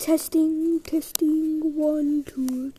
Testing, testing, one, two,